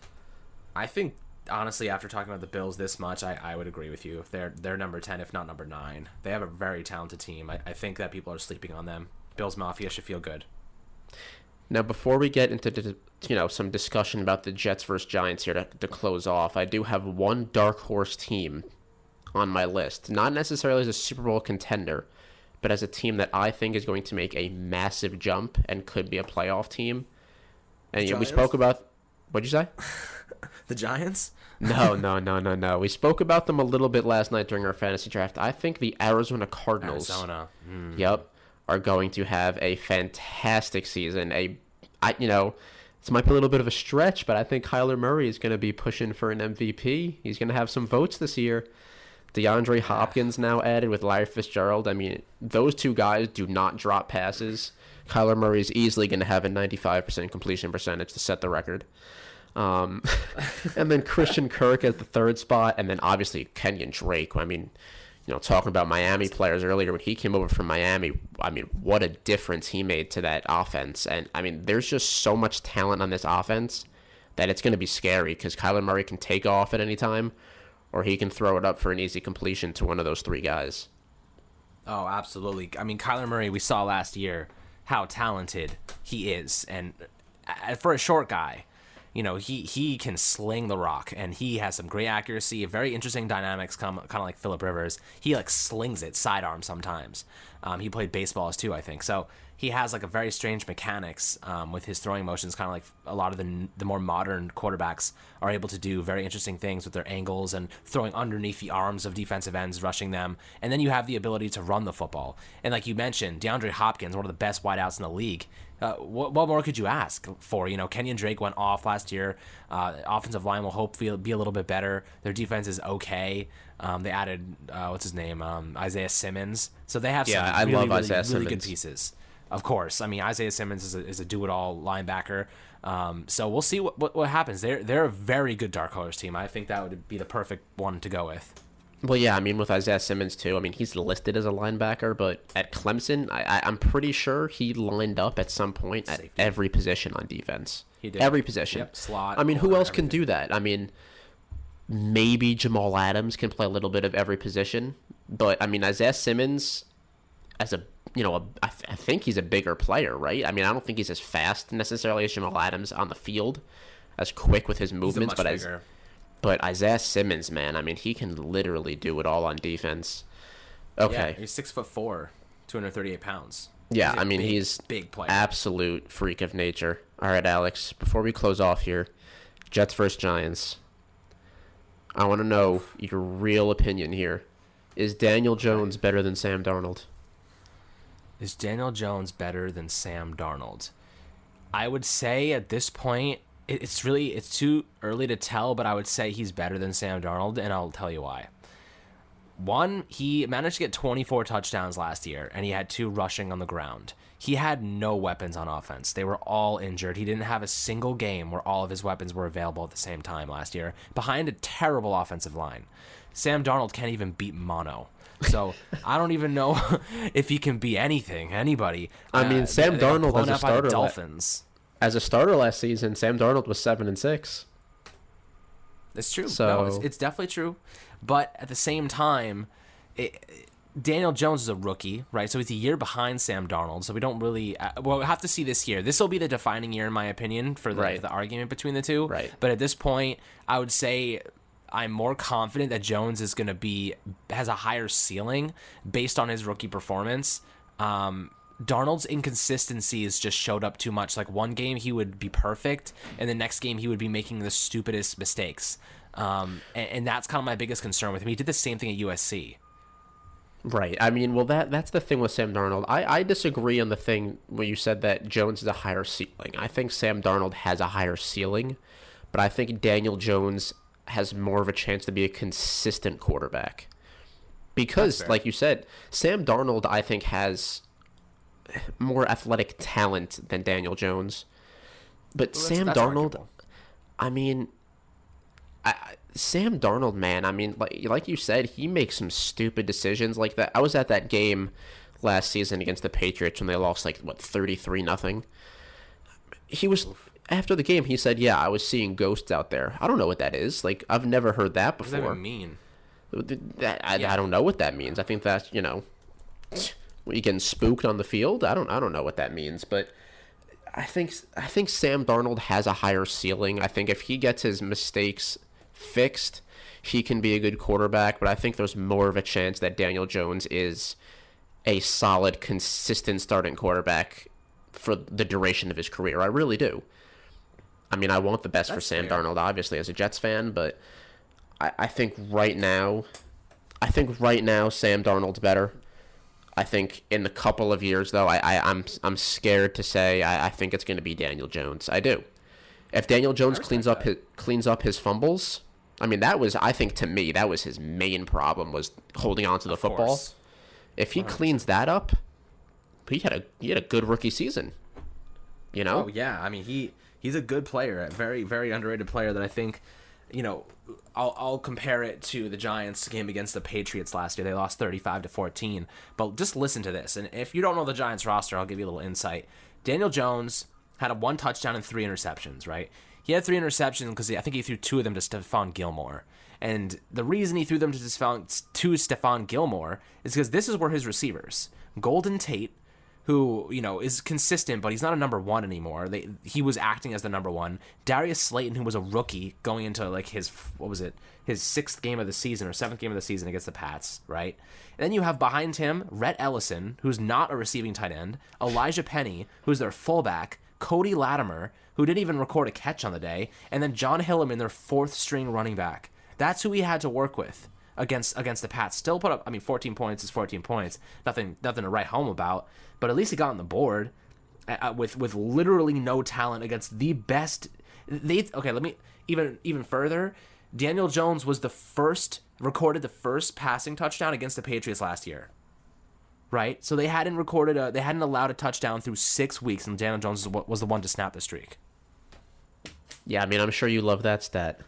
I think honestly, after talking about the Bills this much, I, I would agree with you. They're they're number ten, if not number nine. They have a very talented team. I, I think that people are sleeping on them. Bills Mafia should feel good. Now, before we get into you know some discussion about the Jets versus Giants here to, to close off, I do have one dark horse team on my list. Not necessarily as a Super Bowl contender, but as a team that I think is going to make a massive jump and could be a playoff team. And you know, we spoke about. What'd you say? The Giants? No, no, no, no, no. We spoke about them a little bit last night during our fantasy draft. I think the Arizona Cardinals. Arizona. Mm. Yep, are going to have a fantastic season. A, I, you know, this might be a little bit of a stretch, but I think Kyler Murray is going to be pushing for an MVP. He's going to have some votes this year. DeAndre Hopkins now added with Larry Fitzgerald. I mean, those two guys do not drop passes. Kyler Murray is easily going to have a 95% completion percentage to set the record. Um, and then Christian Kirk at the third spot, and then obviously Kenyan Drake. I mean, you know, talking about Miami players earlier when he came over from Miami, I mean, what a difference he made to that offense. And I mean, there's just so much talent on this offense that it's going to be scary because Kyler Murray can take off at any time, or he can throw it up for an easy completion to one of those three guys. Oh, absolutely. I mean, Kyler Murray, we saw last year how talented he is, and uh, for a short guy, you know, he he can sling the rock, and he has some great accuracy, very interesting dynamics, kind of like Philip Rivers. He like slings it sidearm sometimes. Um, he played baseballs too, I think. So he has like a very strange mechanics um, with his throwing motions, kind of like a lot of the the more modern quarterbacks are able to do very interesting things with their angles and throwing underneath the arms of defensive ends, rushing them, and then you have the ability to run the football. And like you mentioned, DeAndre Hopkins, one of the best wideouts in the league. Uh, what, what more could you ask for? You know, Kenyan Drake went off last year. Uh, offensive line will hopefully be a little bit better. Their defense is okay. Um, they added uh, what's his name, um, Isaiah Simmons. So they have Yeah, some I really, love really, Isaiah really good Simmons. pieces. Of course, I mean Isaiah Simmons is a, is a do-it-all linebacker. Um, so we'll see what, what what happens. They're they're a very good dark horse team. I think that would be the perfect one to go with. Well, yeah, I mean with Isaiah Simmons too. I mean he's listed as a linebacker, but at Clemson, I, I'm pretty sure he lined up at some point at Safety. every position on defense. He did. every position. Yep, slot, I mean, who else can do that? I mean, maybe Jamal Adams can play a little bit of every position, but I mean Isaiah Simmons, as a you know, a, I, th- I think he's a bigger player, right? I mean, I don't think he's as fast necessarily as Jamal Adams on the field, as quick with his movements, but as but Isaiah Simmons, man, I mean, he can literally do it all on defense. Yeah, Okay. he's six foot four, two hundred thirty-eight pounds. Yeah, I mean, big, he's big player. absolute freak of nature. All right, Alex, before we close off here, Jets versus Giants. I want to know your real opinion here. Is Daniel Jones better than Sam Darnold? Is Daniel Jones better than Sam Darnold? I would say at this point, it's really it's too early to tell, but I would say he's better than Sam Darnold, and I'll tell you why. One, he managed to get 24 touchdowns last year, and he had two rushing on the ground. He had no weapons on offense. They were all injured. He didn't have a single game where all of his weapons were available at the same time last year, behind a terrible offensive line. Sam Darnold can't even beat mono. So I don't even know if he can be anything, anybody. I mean, Uh, Sam Darnold as a starter la- Dolphins. As a starter last season, Sam Darnold was seven and six. It's true. So- no, it's, it's definitely true. But at the same time, it, Daniel Jones is a rookie, right? So he's a year behind Sam Darnold. So we don't really. Uh, well, we'll have to see this year. This will be the defining year, in my opinion, for the, Right. the argument between the two. Right. But at this point, I would say I'm more confident that Jones is going to be has a higher ceiling based on his rookie performance. Um, Darnold's inconsistencies just showed up too much. Like one game he would be perfect, and the next game he would be making the stupidest mistakes. Um, and, and that's kind of my biggest concern with him. He did the same thing at USC. Right. I mean, well, that that's the thing with Sam Darnold. I, I disagree on the thing where you said that Jones is a higher ceiling. I think Sam Darnold has a higher ceiling, but I think Daniel Jones has more of a chance to be a consistent quarterback. Because, like you said, Sam Darnold, I think, has more athletic talent than Daniel Jones. But Well, that's- Sam that's Darnold, arguable. I mean, I, Sam Darnold, man. I mean, like like you said, he makes some stupid decisions like that. I was at that game last season against the Patriots when they lost like what thirty three nothing. He was after the game. He said, "Yeah, I was seeing ghosts out there. I don't know what that is. Like I've never heard that What does that before. mean? That- I, Yeah. I don't know what that means. I think that's you know, you getting spooked on the field. I don't I don't know what that means, but I think I think Sam Darnold has a higher ceiling. I think if he gets his mistakes fixed, he can be a good quarterback. But I think there's more of a chance that Daniel Jones is a solid, consistent starting quarterback for the duration of his career. I really do. I mean, I want the best for Sam fair. Darnold, obviously, as a Jets fan, but I, I think right now, I think right now Sam Darnold's better. I think in the couple of years, though, I, I I'm I'm scared to say I, I think it's going to be Daniel Jones. I do. If Daniel Jones cleans up his cleans up his fumbles, I mean that was I think to me that was his main problem was holding on to the Of football. course. If he cleans that up, he had a he had a good rookie season. You know, Oh yeah, I mean he he's a good player, a very very underrated player that I think, you know, I'll I'll compare it to the Giants game against the Patriots last year. They lost 35 to 14. But just listen to this. And if you don't know the Giants roster, I'll give you a little insight. Daniel Jones had a one touchdown and three interceptions, right? He had three interceptions because I think he threw two of them to Stephon Gilmore. And the reason he threw them to Stephon, to Stephon Gilmore is because this is where his receivers, Golden Tate, who you know is consistent, but he's not a number one anymore. They, he was acting as the number one. Darius Slayton, who was a rookie going into like his what was it, his sixth game of the season or seventh game of the season against the Pats, right? And then you have behind him Rhett Ellison, who's not a receiving tight end, Elijah Penny, who's their fullback, Cody Latimer, who didn't even record a catch on the day, and then Jon Hilliman, their fourth string running back. That's who he had to work with against against the Pats. Still put up, I mean, 14 points is 14 points. Nothing nothing to write home about but at least he got on the board uh, with with literally no talent against the best. They okay. Let me even even further. Daniel Jones was the first recorded the first passing touchdown against the Patriots last year. Right, so they hadn't recorded a they hadn't allowed a touchdown through six weeks, and Daniel Jones was the one to snap the streak. Yeah, I mean, I'm sure you love that stat.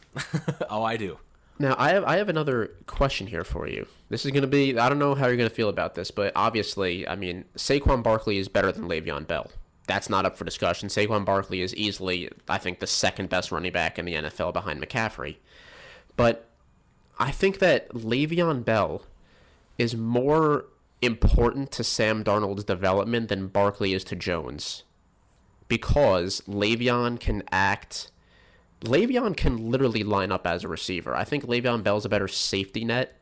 oh, I do. Now, I have I have another question here for you. This is going to be I don't know how you're going to feel about this, but obviously, I mean, Saquon Barkley is better than Le'Veon Bell. That's not up for discussion. Saquon Barkley is easily, I think, the second best running back in the NFL behind McCaffrey. But I think that Le'Veon Bell is more important to Sam Darnold's development than Barkley is to Jones. Because Le'Veon can act Le'Veon can literally line up as a receiver. I think Le'Veon Bell's a better safety net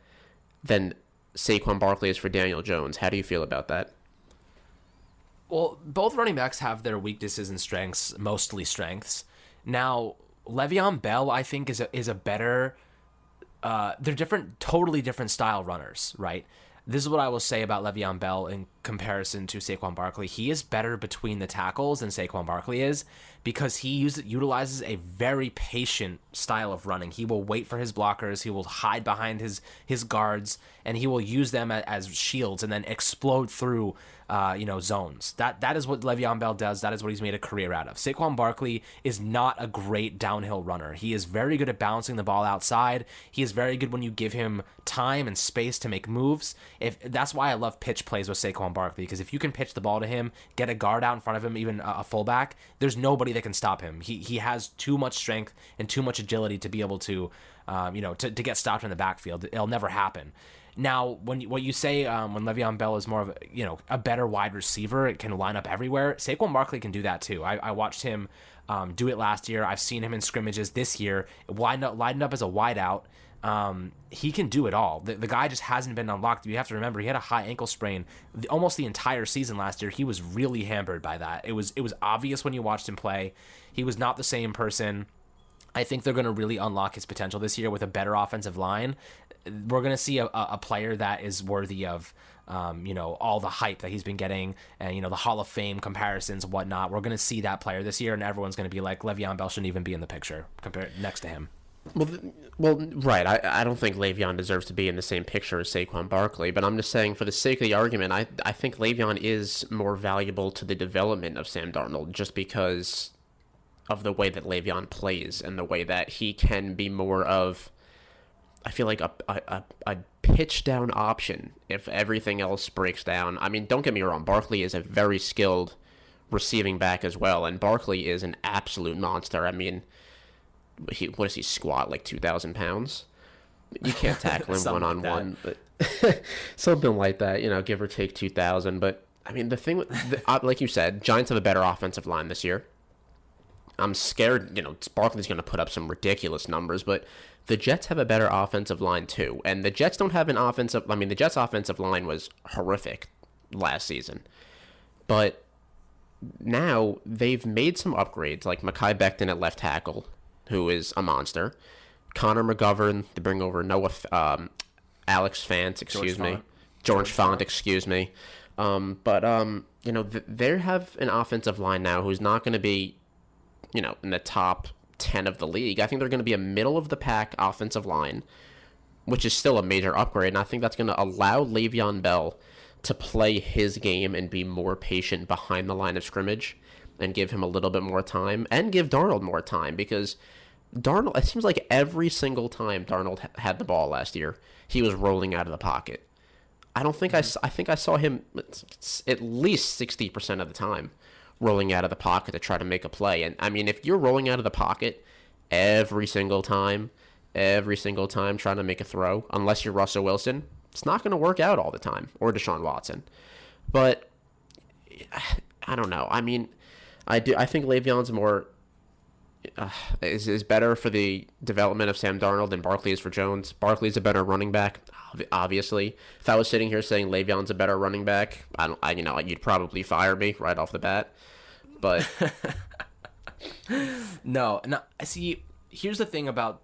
than Saquon Barkley is for Daniel Jones. How do you feel about that? Well, both running backs have their weaknesses and strengths, mostly strengths. Now, Le'Veon Bell, I think, is a is a better. Uh, they're different, totally different style runners, right? This is what I will say about Le'Veon Bell in comparison to Saquon Barkley. He is better between the tackles than Saquon Barkley is because he use, utilizes a very patient style of running. He will wait for his blockers, he will hide behind his his guards, and he will use them as, as shields and then explode through uh, you know, zones. That that is what Le'Veon Bell does. That is what he's made a career out of. Saquon Barkley is not a great downhill runner. He is very good at bouncing the ball outside. He is very good when you give him time and space to make moves. If that's why I love pitch plays with Saquon Barkley because if you can pitch the ball to him, get a guard out in front of him, even a, a fullback, there's nobody that can stop him. He he has too much strength and too much agility to be able to, um, you know, to, to get stopped in the backfield. It'll never happen. Now, when what you say um, when Le'Veon Bell is more of a, you know a better wide receiver, it can line up everywhere. Saquon Barkley can do that too. I, I watched him um, do it last year. I've seen him in scrimmages this year. Lined up, lined up as a wideout. Um, he can do it all. The, the, guy just hasn't been unlocked. You have to remember he had a high ankle sprain the, almost the entire season last year. He was really hampered by that. It was it was obvious when you watched him play. He was not the same person. I think they're going to really unlock his potential this year with a better offensive line we're going to see a, a player that is worthy of um, you know all the hype that he's been getting and you know the Hall of Fame comparisons whatnot. We're going to see that player this year, and everyone's going to be like Le'Veon Bell shouldn't even be in the picture compared next to him. Well, well, right. I, I don't think Le'Veon deserves to be in the same picture as Saquon Barkley, but I'm just saying, for the sake of the argument, I I think Le'Veon is more valuable to the development of Sam Darnold just because of the way that Le'Veon plays and the way that he can be more of I feel like a, a, a pitch down option if everything else breaks down. I mean, don't get me wrong, Barkley is a very skilled receiving back as well, and Barkley is an absolute monster. I mean, he what does he squat like two thousand pounds? You can't tackle him one on one, but something like that, you know, give or take two thousand. But I mean, the thing, with, the, uh, like you said, Giants have a better offensive line this year. I'm scared, you know, Barkley's going to put up some ridiculous numbers, but the Jets have a better offensive line too. And the Jets don't have an offensive I mean the Jets offensive line was horrific last season. But now they've made some upgrades like Mekhi Becton at left tackle, who is a monster. Connor McGovern, they bring over Noah um, Alex Fant, excuse George me. Font. George, George Fant, Font, excuse me. Um, but um, you know, th- they have an offensive line now who's not going to be, you know, in the top 10 of the league. I think they're going to be a middle of the pack offensive line, which is still a major upgrade. And I think that's going to allow Le'Veon Bell to play his game and be more patient behind the line of scrimmage and give him a little bit more time and give Darnold more time because Darnold, it seems like every single time Darnold had the ball last year, he was rolling out of the pocket. I don't think I, I think I saw him at least 60% of the time rolling out of the pocket to try to make a play. And I mean, if you're rolling out of the pocket every single time, every single time trying to make a throw, unless you're Russell Wilson, it's not going to work out all the time, or Deshaun Watson. But I don't know. I mean, I do. I think Le'Veon's more uh, is is better for the development of Sam Darnold than Barkley is for Jones. Barkley's a better running back, obviously. If I was sitting here saying Le'Veon's a better running back, I don't. I you know you'd probably fire me right off the bat. But no, no. I see, here's the thing about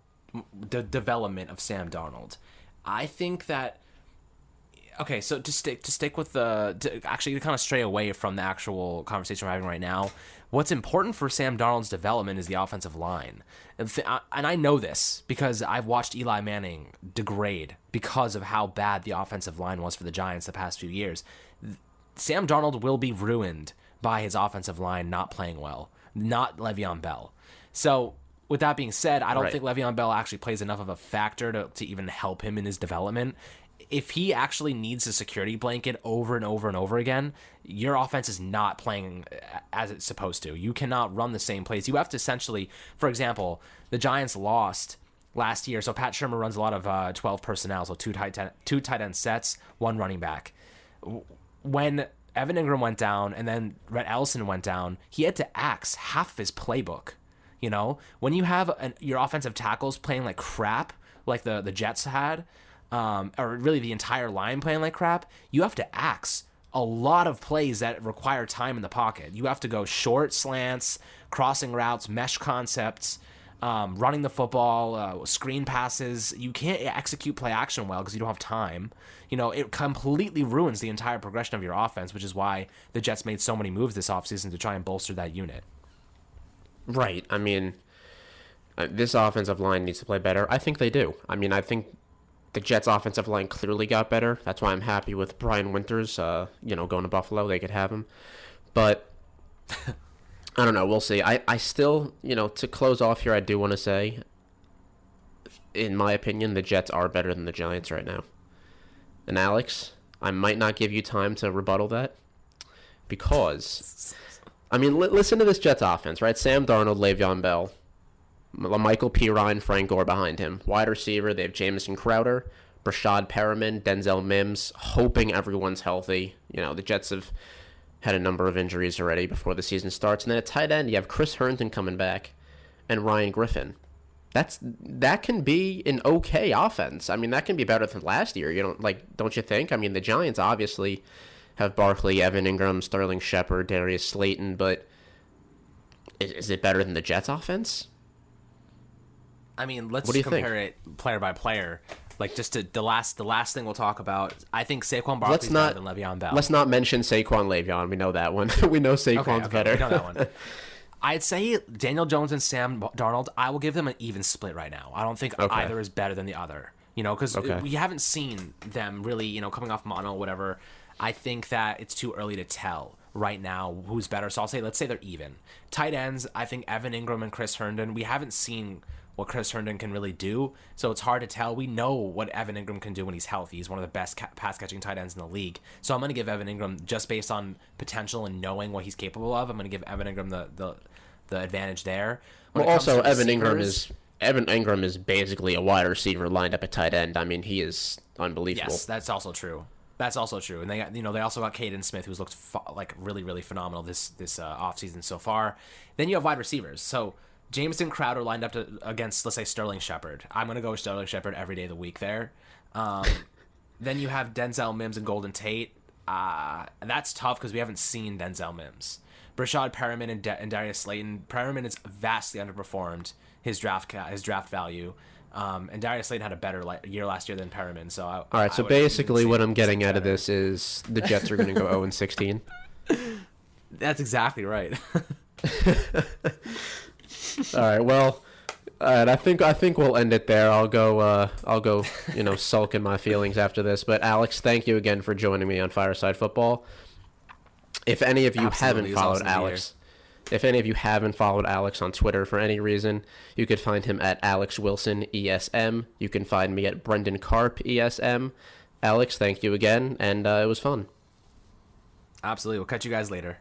the development of Sam Darnold. I think that okay, so to stick to stick with the to actually to kind of stray away from the actual conversation we're having right now. What's important for Sam Darnold's development is the offensive line, and, I know this because I've watched Eli Manning degrade because of how bad the offensive line was for the Giants the past few years. Sam Darnold will be ruined by his offensive line not playing well, not Le'Veon Bell. So with that being said, I don't right. think Le'Veon Bell actually plays enough of a factor to, to even help him in his development. If he actually needs a security blanket over and over and over again, your offense is not playing as it's supposed to. You cannot run the same plays. You have to essentially, for example, the Giants lost last year. So Pat Shurmur runs a lot of uh, 12 personnel, so two tight, ten, two tight end sets, one running back. When Evan Engram went down and then Rhett Ellison went down, he had to axe half of his playbook you know, when you have an, your offensive tackles playing like crap, like the the Jets had, um, or really the entire line playing like crap, you have to axe a lot of plays that require time in the pocket. You have to go short slants, crossing routes, mesh concepts, um, running the football, uh, screen passes. You can't execute play action well because you don't have time. You know, it completely ruins the entire progression of your offense, which is why the Jets made so many moves this offseason to try and bolster that unit. Right. I mean, uh, this offensive line needs to play better. I think they do. I mean, I think the Jets' offensive line clearly got better. That's why I'm happy with Brian Winters. Uh, you know, going to Buffalo, they could have him. But I don't know. We'll see. I, I still, you know, to close off here, I do want to say, in my opinion, the Jets are better than the Giants right now. And Alex, I might not give you time to rebuttal that because I mean, li- listen to this Jets offense, right? Sam Darnold, Le'Veon Bell, Michael Perine, Frank Gore behind him. Wide receiver, they have Jamison Crowder, Breshad Perriman, Denzel Mims, hoping everyone's healthy. You know, the Jets have had a number of injuries already before the season starts. And then at tight end, you have Chris Herndon coming back and Ryan Griffin. That's that can be an okay offense. I mean, that can be better than last year. You don't like, don't you think? I mean, the Giants obviously have Barkley, Evan Engram, Sterling Shepard, Darius Slayton, but is, is it better than the Jets offense? I mean, let's compare think? it player by player. Like just to the last the last thing we'll talk about. I think Saquon Barkley's not, better than Le'Veon Bell. Let's not mention Saquon Le'Veon. We know that one. we know Saquon's okay, okay, better. We know that one. I'd say Daniel Jones and Sam Darnold. I will give them an even split right now. I don't think okay. either is better than the other. You know, because we haven't seen them really. You know, coming off mono, whatever. I think that it's too early to tell right now who's better. So I'll say, let's say they're even. Tight ends, I think Evan Engram and Chris Herndon, we haven't seen what Chris Herndon can really do. So it's hard to tell. We know what Evan Engram can do when he's healthy. He's one of the best ca- pass catching tight ends in the league. So I'm going to give Evan Engram just based on potential and knowing what he's capable of, I'm going to give Evan Engram the, the, the advantage there. When well, also, Evan Engram is. Evan Engram is basically a wide receiver lined up at tight end. I mean, he is unbelievable. Yes, that's also true. That's also true, and they got you know they also got Kaden Smith, who's looked fo- like really really phenomenal this this uh, offseason so far. Then you have wide receivers, so Jamison Crowder lined up to, against let's say Sterling Shepard. I'm gonna go with Sterling Shepard every day of the week there. Um, then you have Denzel Mims and Golden Tate. Uh, that's tough because we haven't seen Denzel Mims. Breshad Perriman and, and Darius Slayton. Perriman is vastly underperformed his draft ca- his draft value. Um, and Darius Slayton had a better year last year than Perriman. So I, all right. So basically, what I'm getting out of this is the Jets are going to go 0 and 16. That's exactly right. all right. Well, all right. I think I think we'll end it there. I'll go. Uh, I'll go. You know, sulk in my feelings after this. But Alex, thank you again for joining me on Fireside Football. If any of you Absolutely. haven't followed awesome Alex if any of you haven't followed Alex on Twitter for any reason, you could find him at Alex Wilson ESM. You can find me at Brendan Carp ESM. Alex, thank you again, and uh, it was fun. Absolutely. We'll catch you guys later.